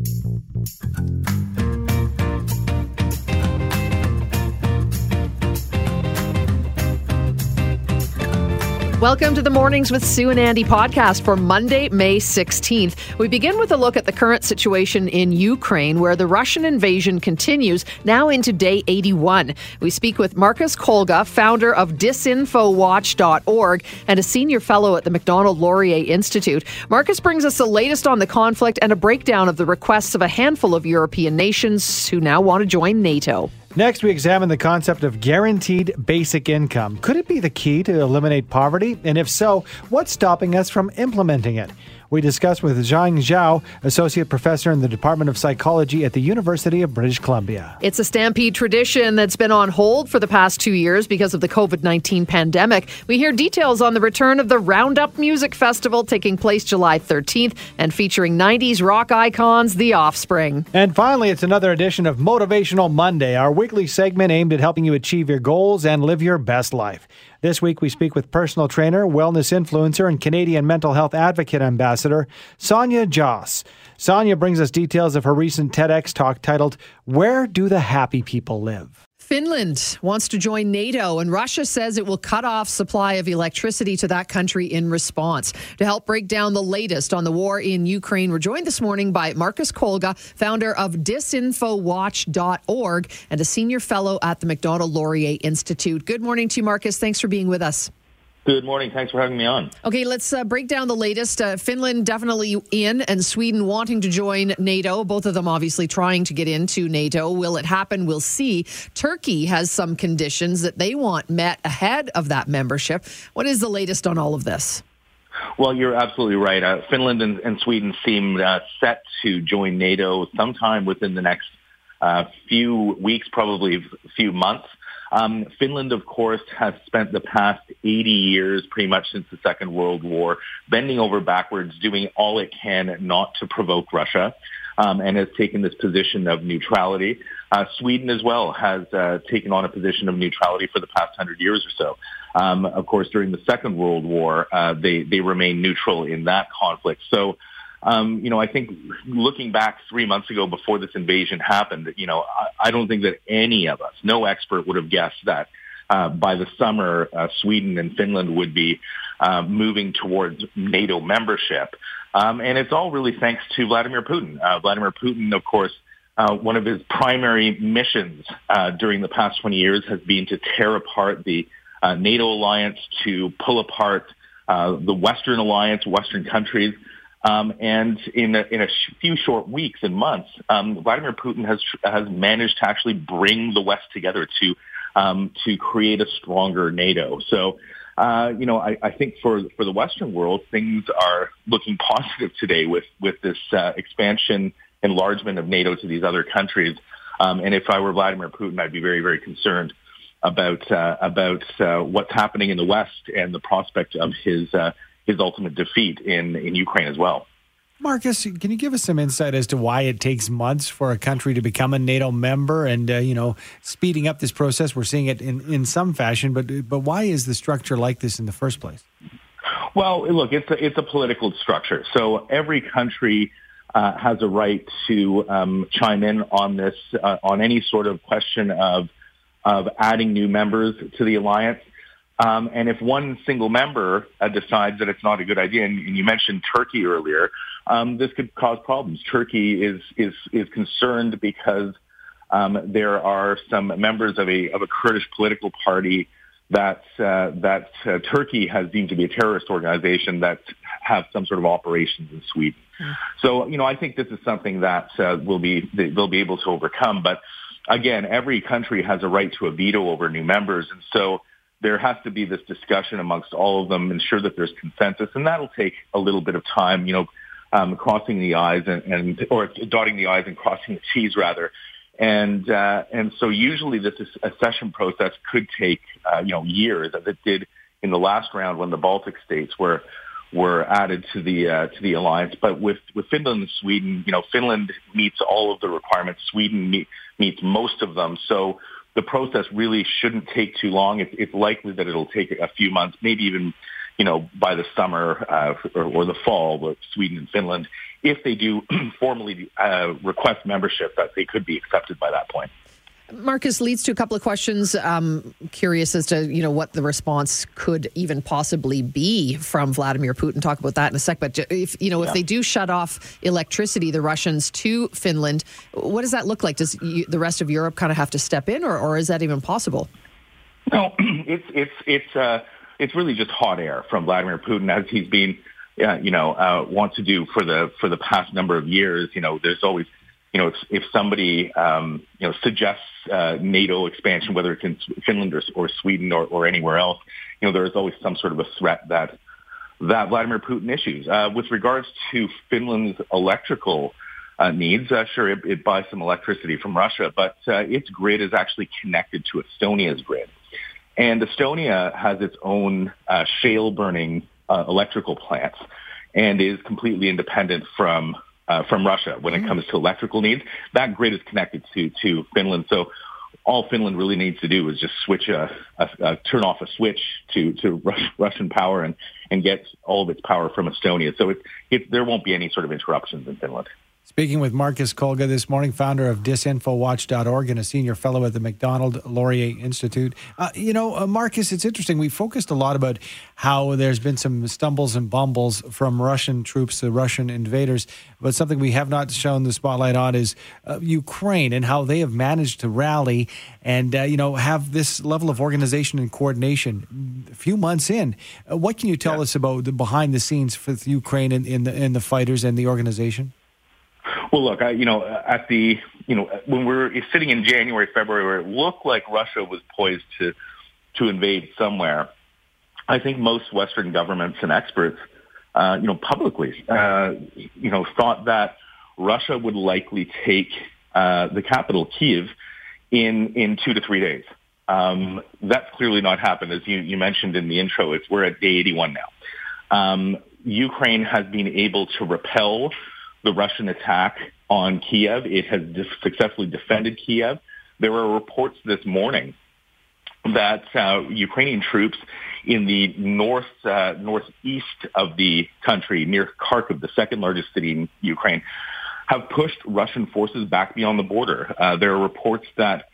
あっ! Welcome to the Mornings with Sue and Andy podcast for Monday, May 16th. We begin with a look at the current situation in Ukraine, where the Russian invasion continues now into day 81. We speak with Marcus Kolga, founder of disinfowatch.org and a senior fellow at the Macdonald Laurier Institute. Marcus brings us the latest on the conflict and a breakdown of the requests of a handful of European nations who now want to join NATO. Next, we examine the concept of guaranteed basic income. Could it be the key to eliminate poverty? And if so, what's stopping us from implementing it? We discuss with Zhang Zhao, Associate Professor in the Department of Psychology at the University of British Columbia. It's a Stampede tradition that's been on hold for the past two years because of the COVID 19 pandemic. We hear details on the return of the Roundup Music Festival taking place July 13th and featuring 90s rock icons, The Offspring. And finally, it's another edition of Motivational Monday, our weekly segment aimed at helping you achieve your goals and live your best life. This week, we speak with personal trainer, wellness influencer, and Canadian mental health advocate ambassador, Sonia Jhas. Sonia brings us details of her recent TEDx talk titled, Where Do the Happy People Live? Finland wants to join NATO, and Russia says it will cut off supply of electricity to that country in response. To help break down the latest on the war in Ukraine, we're joined this morning by Marcus Kolga, founder of disinfowatch.org and a senior fellow at the Macdonald Laurier Institute. Good morning to you, Marcus. Thanks for being with us. Good morning. Thanks for having me on. Okay, let's uh, break down the latest. Uh, Finland definitely in, and Sweden wanting to join NATO. Both of them obviously trying to get into NATO. Will it happen? We'll see. Turkey has some conditions that they want met ahead of that membership. What is the latest on all of this? Well, you're absolutely right. Uh, Finland and, and, Sweden seem uh, set to join NATO sometime within the next uh, few weeks, probably a few months. Um, Finland, of course, has spent the past 80 years, pretty much since the Second World War, bending over backwards, doing all it can not to provoke Russia. Um, and has taken this position of neutrality. Uh, Sweden as well has uh, taken on a position of neutrality for the past hundred years or so. Um, of course, during the Second World War, uh, they they remained neutral in that conflict. So um, you know, I think looking back three months ago before this invasion happened, you know, I, I don't think that any of us, no expert would have guessed that uh, by the summer, uh, Sweden and Finland would be uh, moving towards NATO membership. Um, and it's all really thanks to Vladimir Putin. Uh, Vladimir Putin, of course, uh, one of his primary missions uh, during the past 20 years has been to tear apart the NATO alliance, to pull apart uh, the Western alliance, Western countries, um, and in a, in a few short weeks and months, um, Vladimir Putin has has managed to actually bring the West together to um, to create a stronger NATO. So, uh, you know, I, I think for for the Western world, things are looking positive today with with this uh, expansion enlargement of NATO to these other countries. Um, and if I were Vladimir Putin, I'd be very very concerned about uh, about uh, what's happening in the West and the prospect of his uh, his ultimate defeat in, in Ukraine as well. Marcus, can you give us some insight as to why it takes months for a country to become a NATO member and, uh, you know, speeding up this process? We're seeing it in, in some fashion, but, but why is the structure like this in the first place? Well, look, it's a, it's a political structure. So every country uh, has a right to um, chime in on this, uh, on any sort of question of, of adding new members to the alliance. Um, and if one single member uh, decides that it's not a good idea, and, and you mentioned Turkey earlier, um, this could cause problems. Turkey is is is concerned because um, there are some members of a of a Kurdish political party that uh, that uh, Turkey has deemed to be a terrorist organization that have some sort of operations in Sweden. So you know, I think this is something that uh, will be they'll be able to overcome. But again, every country has a right to a veto over new members, and so there has to be this discussion amongst all of them, ensure that there's consensus, and that'll take a little bit of time, you know, um, crossing the I's and, and, or dotting the I's and crossing the T's rather. And, uh, and so usually this accession process could take, uh, you know, years as it did in the last round when the Baltic states were, were added to the, uh, to the alliance. But with, with Finland and Sweden, you know, Finland meets all of the requirements. Sweden meet, meets most of them. So the process really shouldn't take too long. It's, it's likely that it'll take a few months, maybe even, you know, by the summer uh, or, or the fall with Sweden and Finland if they do formally uh, request membership, that they could be accepted by that point. Marcus leads to a couple of questions. Um, curious as to you know what the response could even possibly be from Vladimir Putin. Talk about that in a sec. But if you know if yeah. they do shut off electricity, the Russians to Finland, what does that look like? Does you, the rest of Europe kind of have to step in, or, or is that even possible? No, it's it's it's uh, it's really just hot air from Vladimir Putin as he's been. Uh, you know, uh, want to do for the for the past number of years. You know, there's always you know, if, if somebody, um, you know, suggests uh, NATO expansion, whether it's in Finland or, or Sweden or, or anywhere else, you know, there is always some sort of a threat that that Vladimir Putin issues. Uh, with regards to Finland's electrical uh, needs, uh, sure, it, it, buys some electricity from Russia, but uh, its grid is actually connected to Estonia's grid. And Estonia has its own uh, shale burning electrical plants and is completely independent from uh, from Russia when it mm. comes to electrical needs. That grid is connected to to Finland, so all Finland really needs to do is just switch a, a, a turn off a switch to to Russian power and and get all of its power from Estonia. So it, it there won't be any sort of interruptions in Finland. Speaking with Marcus Kolga this morning, founder of disinfowatch.org and a senior fellow at the Macdonald Laurier Institute. Uh, you know, uh, Marcus, it's interesting. We focused a lot about how there's been some stumbles and bumbles from Russian troops, the Russian invaders, but something we have not shown the spotlight on is uh, Ukraine and how they have managed to rally and, uh, you know, have this level of organization and coordination a few months in. Uh, what can you tell yeah. us about the behind the scenes with Ukraine and in, the, in the fighters and the organization? Well, look, I, you know, at the, you know, when we are sitting in January, February, where it looked like Russia was poised to, to invade somewhere, I think most Western governments and experts, uh, you know, publicly, uh, you know, thought that Russia would likely take uh, the capital, Kiev, in in two to three days. Um, that's clearly not happened, as you, you mentioned in the intro. It's we're at day 81 now. Um, Ukraine has been able to repel the Russian attack on Kiev. It has successfully defended Kiev. There were reports this morning that uh, Ukrainian troops in the north uh, northeast of the country, near Kharkiv, the second largest city in Ukraine, have pushed Russian forces back beyond the border. Uh, there are reports that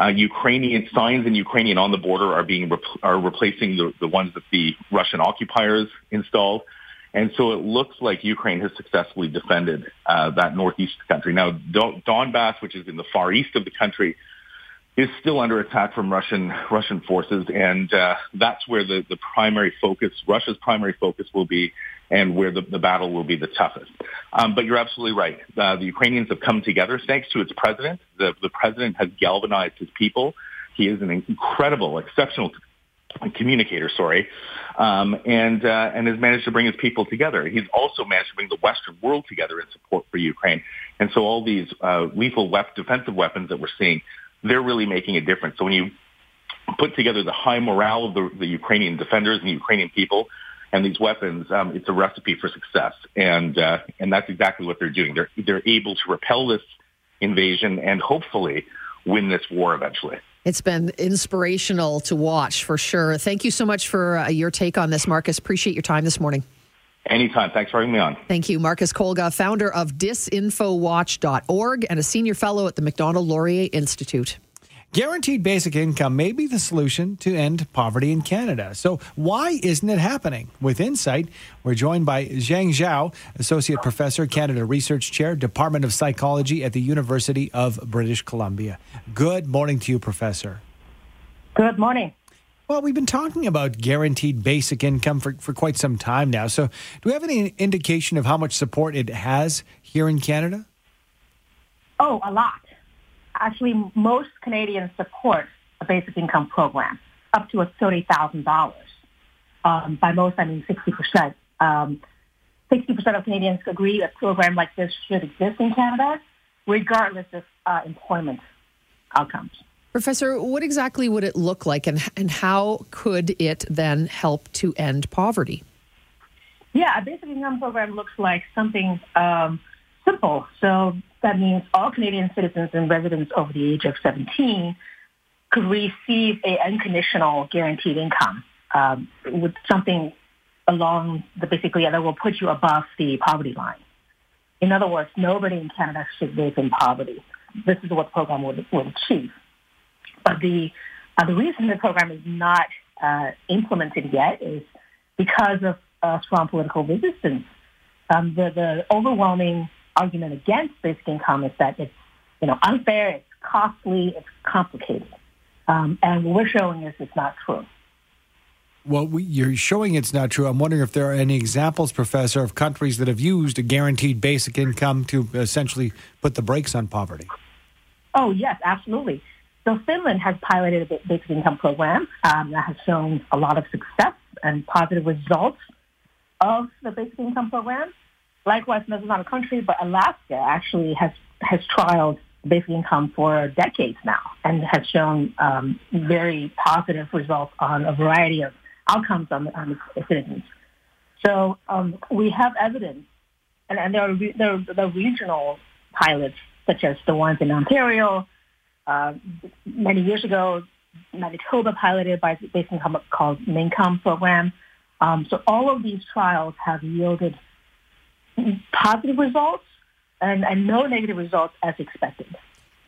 uh, Ukrainian signs in Ukrainian on the border are being are replacing the, the ones that the Russian occupiers installed. And so it looks like Ukraine has successfully defended uh, that northeast country. Now, Donbass, which is in the far east of the country, is still under attack from Russian Russian forces, and uh, that's where the, the primary focus, Russia's primary focus, will be, and where the, the battle will be the toughest. Um, but you're absolutely right. Uh, the Ukrainians have come together thanks to its president. The, the president has galvanized his people. He is an incredible, exceptional communicator, sorry, um, and uh, and has managed to bring his people together. He's also managed to bring the Western world together in support for Ukraine. And so all these uh, lethal wep- defensive weapons that we're seeing, they're really making a difference. So when you put together the high morale of the, the Ukrainian defenders and the Ukrainian people and these weapons, um, it's a recipe for success. And uh, and that's exactly what they're doing. They're they're able to repel this invasion and hopefully win this war eventually. It's been inspirational to watch for sure. Thank you so much for uh, your take on this, Marcus. Appreciate your time this morning. Anytime. Thanks for having me on. Thank you. Marcus Kolga, founder of disinfowatch.org and a senior fellow at the Macdonald Laurier Institute. Guaranteed basic income may be the solution to end poverty in Canada. So, why isn't it happening? With Insight, we're joined by Zhang Zhao, Associate Professor, Canada Research Chair, Department of Psychology at the University of British Columbia. Good morning to you, Professor. Good morning. Well, we've been talking about guaranteed basic income for, for quite some time now. So, do we have any indication of how much support it has here in Canada? Oh, a lot actually most Canadians support a basic income program up to $30,000. Um, by most, I mean 60%. Um, 60% of Canadians agree a program like this should exist in Canada, regardless of uh, employment outcomes. Professor, what exactly would it look like, and, and how could it then help to end poverty? Yeah, a basic income program looks like something um, simple. So that means all Canadian citizens and residents over the age of 17 could receive a unconditional guaranteed income um, with something along the basically that will put you above the poverty line. In other words, nobody in Canada should live in poverty. This is what the program would, would achieve. But the uh, the reason the program is not uh, implemented yet is because of uh, strong political resistance. Um, the, the overwhelming argument against basic income is that it's you know unfair, it's costly, it's complicated, um, and what we're showing is it's not true. Well, we, you're showing it's not true. I'm wondering if there are any examples, Professor, of countries that have used a guaranteed basic income to essentially put the brakes on poverty. Oh yes, absolutely. So Finland has piloted a basic income program um, that has shown a lot of success and positive results of the basic income program. Likewise, this is not a country, but Alaska actually has has trialed basic income for decades now and has shown um, very positive results on a variety of outcomes on, on citizens. So um, we have evidence, and, and there, are re- there are the regional pilots, such as the ones in Ontario. Uh, many years ago, Manitoba piloted by basic income called Mincome program. Um, so all of these trials have yielded positive results and, and no negative results as expected.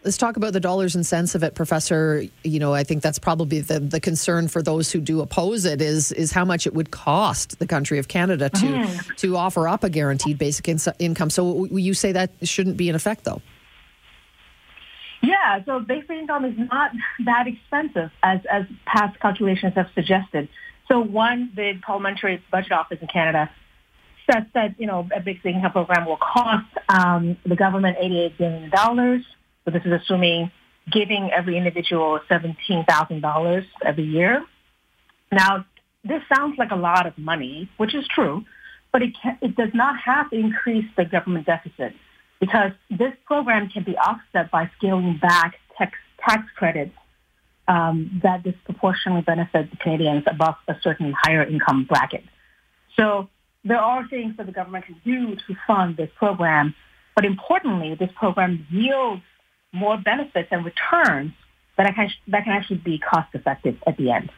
Let's talk about the dollars and cents of it, Professor. You know, I think that's probably the, the concern for those who do oppose it is is how much it would cost the country of Canada to mm. to offer up a guaranteed basic in- income. So you say that shouldn't be in effect, though. Yeah, so basic income is not that expensive as as past calculations have suggested. So one, the Parliamentary Budget Office in Canada says that, you know, a basic income program will cost um, the government $88 billion. So this is assuming giving every individual $17,000 every year. Now, this sounds like a lot of money, which is true, but it, can, it does not have to increase the government deficit because this program can be offset by scaling back tax, tax credits um, that disproportionately benefit Canadians above a certain higher income bracket. So there are things that the government can do to fund this program, but importantly, this program yields more benefits and returns that can, that can actually be cost effective at the end.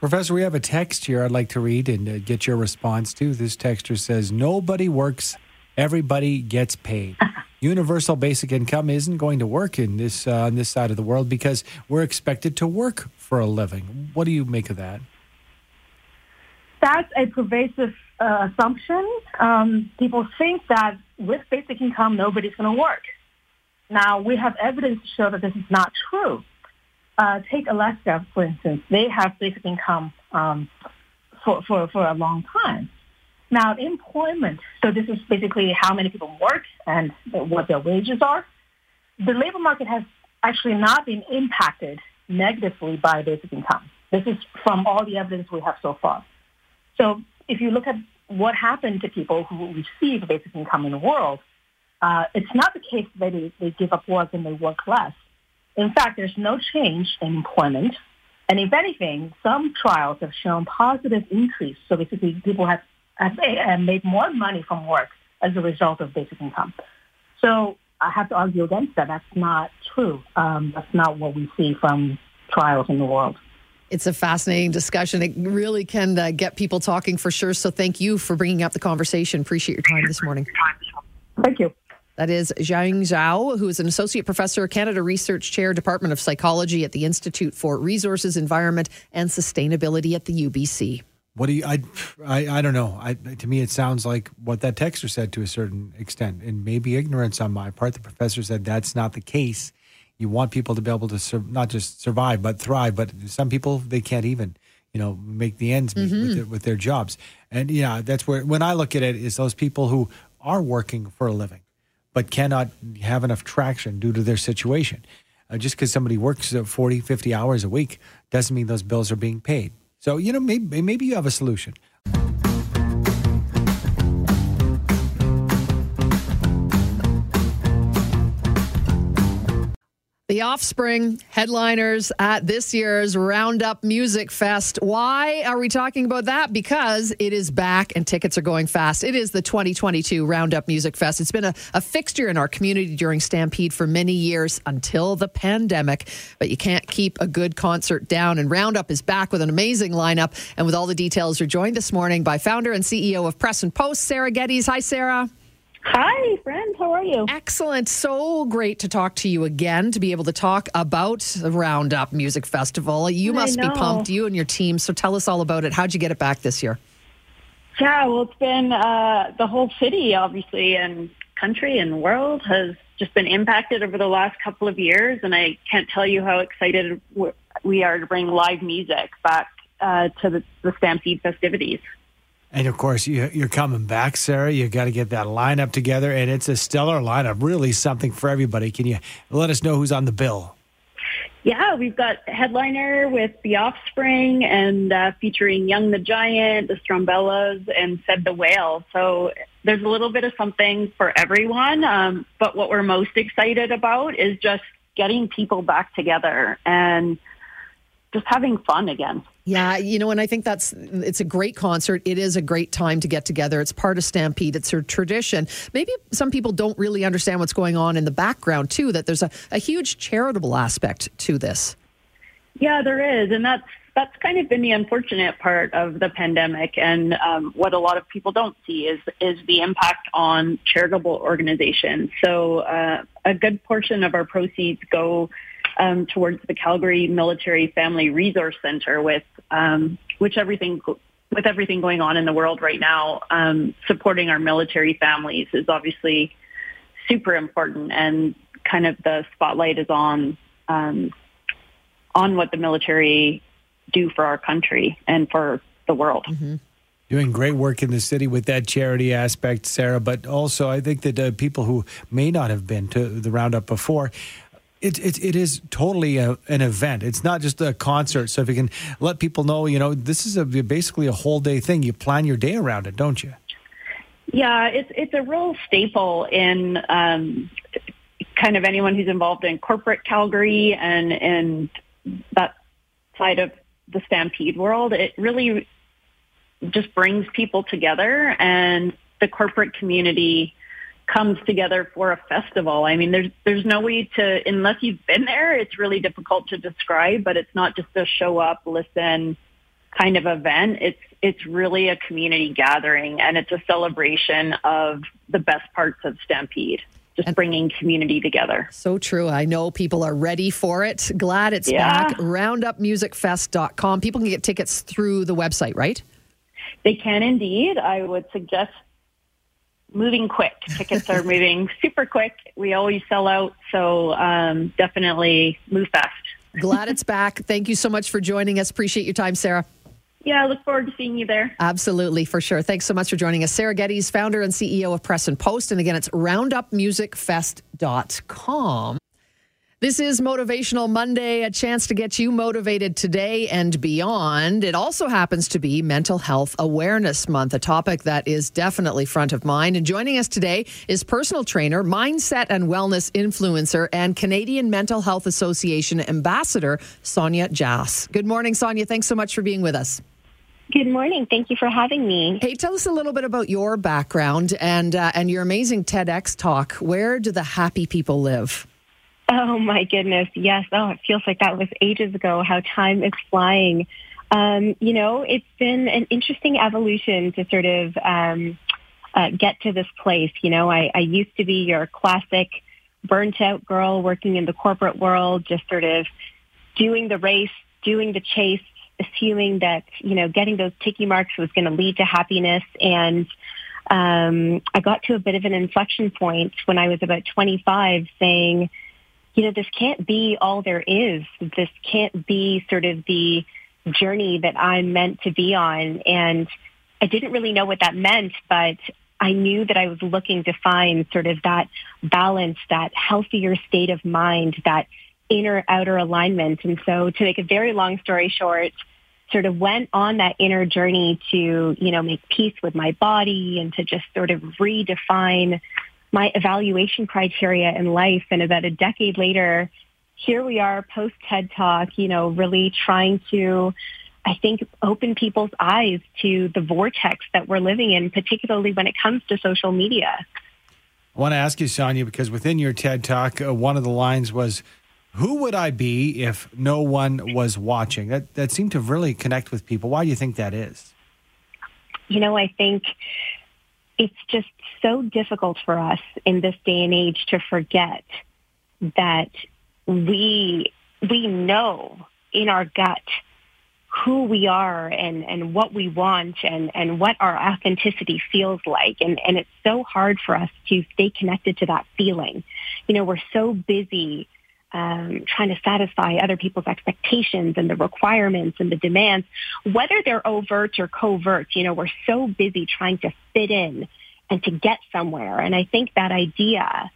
Professor, we have a text here I'd like to read and uh, get your response to. This texter says, Nobody works, everybody gets paid. Universal basic income isn't going to work in this uh, on this side of the world because we're expected to work for a living. What do you make of that? That's a pervasive uh, assumption. Um, people think that with basic income, nobody's going to work. Now, we have evidence to show that this is not true. Uh, take Alaska, for instance. They have basic income um, for, for, for a long time. Now, employment, so this is basically how many people work and what their wages are. The labor market has actually not been impacted negatively by basic income. This is from all the evidence we have so far. So if you look at what happened to people who receive basic income in the world, uh, it's not the case that they, they give up work and they work less. In fact, there's no change in employment. And if anything, some trials have shown positive increase. So basically, people have, have made more money from work as a result of basic income. So I have to argue against that. That's not true. Um, that's not what we see from trials in the world. It's a fascinating discussion. It really can uh, get people talking for sure. So thank you for bringing up the conversation. Appreciate your time this morning. Thank you. That is Zhang Zhao, who is an associate professor, Canada Research Chair, Department of Psychology at the Institute for Resources, Environment, and Sustainability at the UBC. What do you? I, I, I don't know. I, to me, it sounds like what that texter said to a certain extent, and maybe ignorance on my part. The professor said that's not the case. You want people to be able to sur- not just survive but thrive. But some people they can't even, you know, make the ends meet mm-hmm. with, their, with their jobs. And yeah, that's where when I look at it is those people who are working for a living but cannot have enough traction due to their situation. Uh, just because somebody works 40, 50 hours a week doesn't mean those bills are being paid. So, you know, maybe, maybe you have a solution. The Offspring headliners at this year's Roundup Music Fest. Why are we talking about that? Because it is back and tickets are going fast. It is the 2022 Roundup Music Fest. It's been a, a fixture in our community during Stampede for many years until the pandemic. But you can't keep a good concert down. And Roundup is back with an amazing lineup. And with all the details, we're joined this morning by founder and CEO of Press and Post, Sarah Geddes. Hi, Sarah. Hi, friend. How are you? Excellent. So great to talk to you again, to be able to talk about the Roundup Music Festival. You must be pumped, you and your team. So tell us all about it. How'd you get it back this year? Yeah, well, it's been uh, the whole city, obviously, and country and world has just been impacted over the last couple of years. And I can't tell you how excited we are to bring live music back uh, to the, the Stampede festivities. And of course, you, are coming back, Sarah. You got to get that lineup together, and it's a stellar lineup. Really, something for everybody. Can you let us know who's on the bill? Yeah, we've got headliner with The Offspring and uh, featuring Young the Giant, the Strumbellas, and Said the Whale. So there's a little bit of something for everyone. Um, but what we're most excited about is just getting people back together and just having fun again. Yeah, you know, and I think that's it's a great concert. It is a great time to get together. It's part of Stampede. It's a tradition. Maybe some people don't really understand what's going on in the background too. That there's a, a huge charitable aspect to this. Yeah, there is, and that's that's kind of been the unfortunate part of the pandemic, and um, what a lot of people don't see is is the impact on charitable organizations. So uh, a good portion of our proceeds go um, towards the Calgary Military Family Resource Center with um, which everything with everything going on in the world right now, um, supporting our military families is obviously super important, and kind of the spotlight is on um, on what the military do for our country and for the world. Mm-hmm doing great work in the city with that charity aspect, Sarah. But also, I think that uh, people who may not have been to the Roundup before it, it, it is totally a, an event. It's not just a concert. So if you can let people know, you know, this is a, basically a whole day thing. You plan your day around it, don't you? Yeah, it's it's a real staple in um, kind of anyone who's involved in corporate Calgary and and that side of the Stampede world. It really just brings people together, and the corporate community comes together for a festival. I mean, there's there's no way to unless you've been there. It's really difficult to describe, but it's not just a show up, listen kind of event. It's it's really a community gathering, and it's a celebration of the best parts of Stampede. Just bringing community together. So true. I know people are ready for it. Glad it's yeah. back. RoundupMusicFest.com. People can get tickets through the website, right? They can indeed. I would suggest moving quick. Tickets are moving super quick. We always sell out, so um, definitely move fast. Glad it's back. Thank you so much for joining us. Appreciate your time, Sarah. Yeah, I look forward to seeing you there. Absolutely, for sure. Thanks so much for joining us. Sarah Geddes, founder and CEO of Press and Post. And again, it's roundupmusicfest.com. This is Motivational Monday, a chance to get you motivated today and beyond. It also happens to be Mental Health Awareness Month, a topic that is definitely front of mind. And joining us today is personal trainer, mindset and wellness influencer, and Canadian Mental Health Association ambassador, Sonia Jhas. Good morning, Sonia. Thanks so much for being with us. Good morning. Thank you for having me. Hey, tell us a little bit about your background and uh, and your amazing TEDx talk. Where do the happy people live? Oh my goodness. Yes. Oh, it feels like that was ages ago how time is flying. Um, you know, it's been an interesting evolution to sort of um, uh, get to this place. You know, I, I used to be your classic burnt out girl working in the corporate world, just sort of doing the race, doing the chase, assuming that, you know, getting those ticky marks was going to lead to happiness. And um, I got to a bit of an inflection point when I was about 25 saying, you know, this can't be all there is. This can't be sort of the journey that I'm meant to be on. And I didn't really know what that meant, but I knew that I was looking to find sort of that balance, that healthier state of mind, that inner outer alignment. And so to make a very long story short, sort of went on that inner journey to, you know, make peace with my body and to just sort of redefine my evaluation criteria in life. And about a decade later, here we are post TED Talk, you know, really trying to, I think, open people's eyes to the vortex that we're living in, particularly when it comes to social media. I want to ask you, Sonia, because within your TED Talk, uh, one of the lines was, who would I be if no one was watching? That that seemed to really connect with people. Why do you think that is? You know, I think it's just so difficult for us in this day and age to forget that we we know in our gut who we are and, and what we want and, and what our authenticity feels like. And, and it's so hard for us to stay connected to that feeling. You know, we're so busy um, trying to satisfy other people's expectations and the requirements and the demands, whether they're overt or covert. You know, we're so busy trying to fit in and to get somewhere. And I think that idea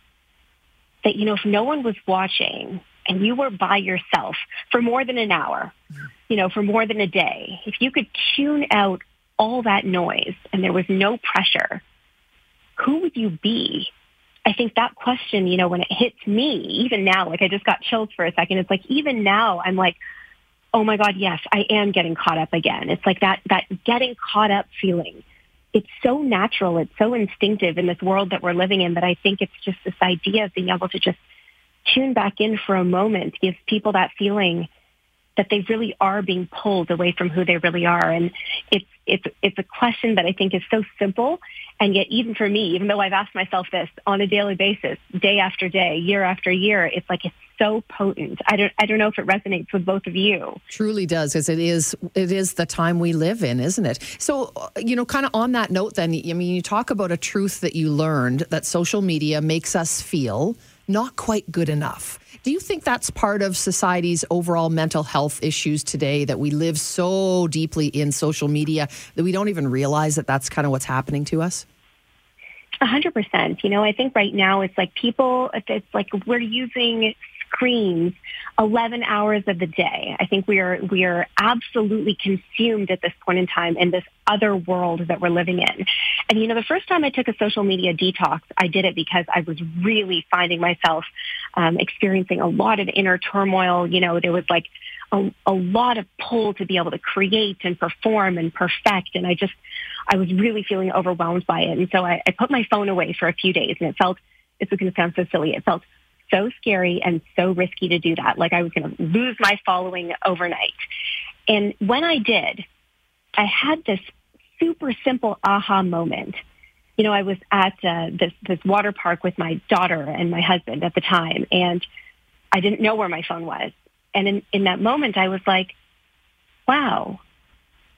that, you know, if no one was watching and you were by yourself for more than an hour, you know, for more than a day, if you could tune out all that noise and there was no pressure, who would you be? I think that question, you know, when it hits me, even now, like I just got chills for a second. It's like even now I'm like, oh my God, yes, I am getting caught up again. It's like that, that getting caught up feeling. It's so natural. It's so instinctive in this world that we're living in that I think it's just this idea of being able to just tune back in for a moment, give people that feeling that they really are being pulled away from who they really are. And it's, it's, it's a question that I think is so simple. And yet even for me, even though I've asked myself this on a daily basis, day after day, year after year, it's like, it's so potent. I don't, I don't know if it resonates with both of you. Truly does, because it is, it is the time we live in, isn't it? So, uh, you know, kind of on that note, then, I mean, you talk about a truth that you learned that social media makes us feel not quite good enough. Do you think that's part of society's overall mental health issues today that we live so deeply in social media that we don't even realize that that's kind of what's happening to us? A hundred percent. You know, I think right now it's like people, it's like we're using screens 11 hours of the day. I think we are, we are absolutely consumed at this point in time in this other world that we're living in. And you know, the first time I took a social media detox, I did it because I was really finding myself um, experiencing a lot of inner turmoil. You know, there was like a, a lot of pull to be able to create and perform and perfect. And I just, I was really feeling overwhelmed by it. And so I, I put my phone away for a few days and it felt, this is going to sound so silly. It felt so scary and so risky to do that. Like I was going to lose my following overnight. And when I did, I had this super simple aha moment. You know, I was at uh, this this water park with my daughter and my husband at the time, and I didn't know where my phone was. And in, in that moment, I was like, "Wow,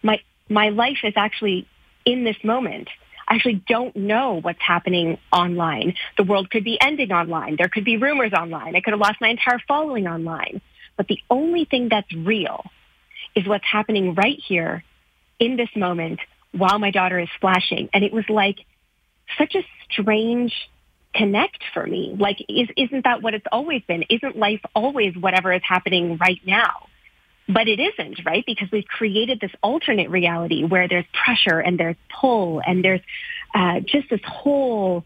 my my life is actually in this moment." Actually don't know what's happening online. The world could be ending online. There could be rumors online. I could have lost my entire following online. But the only thing that's real is what's happening right here in this moment while my daughter is splashing. And it was like such a strange connect for me. Like, is, isn't that what it's always been? Isn't life always whatever is happening right now? But it isn't, right? Because we've created this alternate reality where there's pressure and there's pull and there's uh, just this whole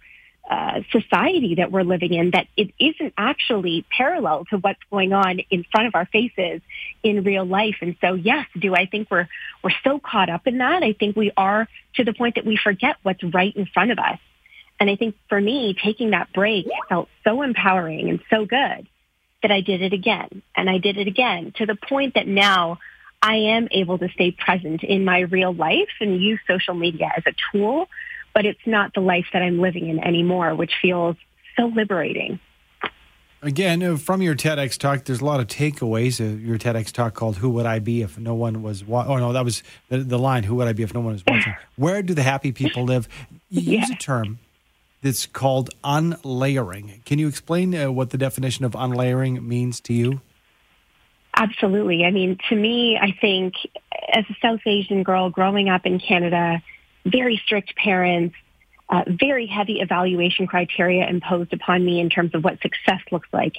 uh, society that we're living in that it isn't actually parallel to what's going on in front of our faces in real life. And so, yes, do I think we're we're so caught up in that? I think we are to the point that we forget what's right in front of us. And I think for me, taking that break felt so empowering and so good that I did it again and I did it again to the point that now I am able to stay present in my real life and use social media as a tool, but it's not the life that I'm living in anymore, which feels so liberating. Again, uh, from your TEDx talk, there's a lot of takeaways. Your TEDx talk called "Who Would I Be If No One Was?" Wa- oh no, that was the, the, line. Who would I be if no one was watching? Where do the happy people live? You yeah. use a term that's called unlayering. Can you explain uh, what the definition of unlayering means to you? Absolutely. I mean, to me, I think as a South Asian girl growing up in Canada, very strict parents, uh, very heavy evaluation criteria imposed upon me in terms of what success looks like,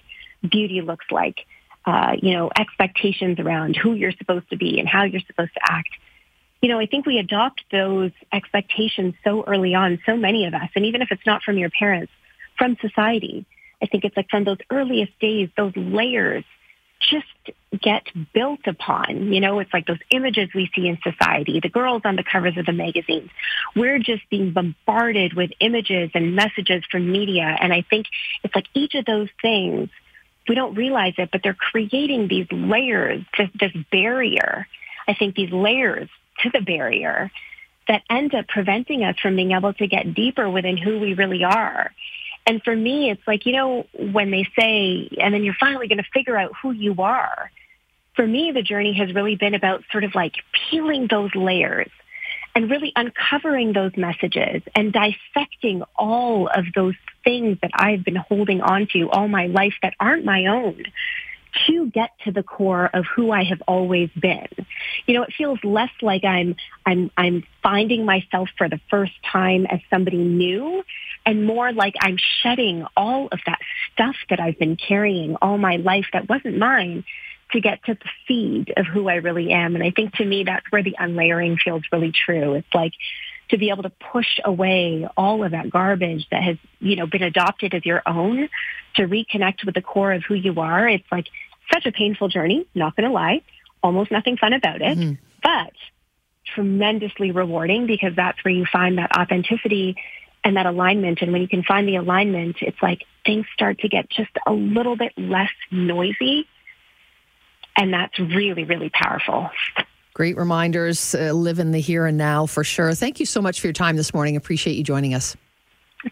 beauty looks like, uh, you know, expectations around who you're supposed to be and how you're supposed to act you know, I think we adopt those expectations so early on, so many of us, and even if it's not from your parents, from society. I think it's like from those earliest days, those layers just get built upon. You know, it's like those images we see in society, the girls on the covers of the magazines. We're just being bombarded with images and messages from media. And I think it's like each of those things, we don't realize it, but they're creating these layers, this, this barrier. I think these layers to the barrier that end up preventing us from being able to get deeper within who we really are. And for me, it's like, you know, when they say, and then you're finally going to figure out who you are. For me, the journey has really been about sort of like peeling those layers and really uncovering those messages and dissecting all of those things that I've been holding on to all my life that aren't my own to get to the core of who I have always been. You know, it feels less like I'm I'm I'm finding myself for the first time as somebody new and more like I'm shedding all of that stuff that I've been carrying all my life that wasn't mine to get to the seed of who I really am. And I think to me that's where the unlayering feels really true. It's like to be able to push away all of that garbage that has, you know, been adopted as your own to reconnect with the core of who you are. It's like such a painful journey, not going to lie, almost nothing fun about it, mm-hmm. but tremendously rewarding because that's where you find that authenticity and that alignment. And when you can find the alignment, it's like things start to get just a little bit less noisy. And that's really, really powerful. Great reminders. Uh, live in the here and now for sure. Thank you so much for your time this morning. Appreciate you joining us.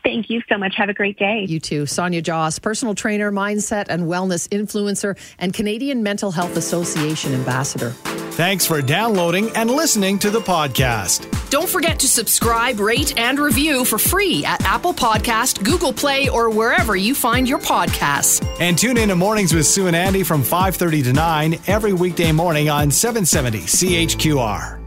Thank you so much. Have a great day. You too. Sonia Jhas, personal trainer, mindset and wellness influencer, and Canadian Mental Health Association ambassador. Thanks for downloading and listening to the podcast. Don't forget to subscribe, rate, and review for free at Apple Podcast, Google Play, or wherever you find your podcasts. And tune in to Mornings with Sue and Andy from 5:30 to 9 every weekday morning on 770 CHQR.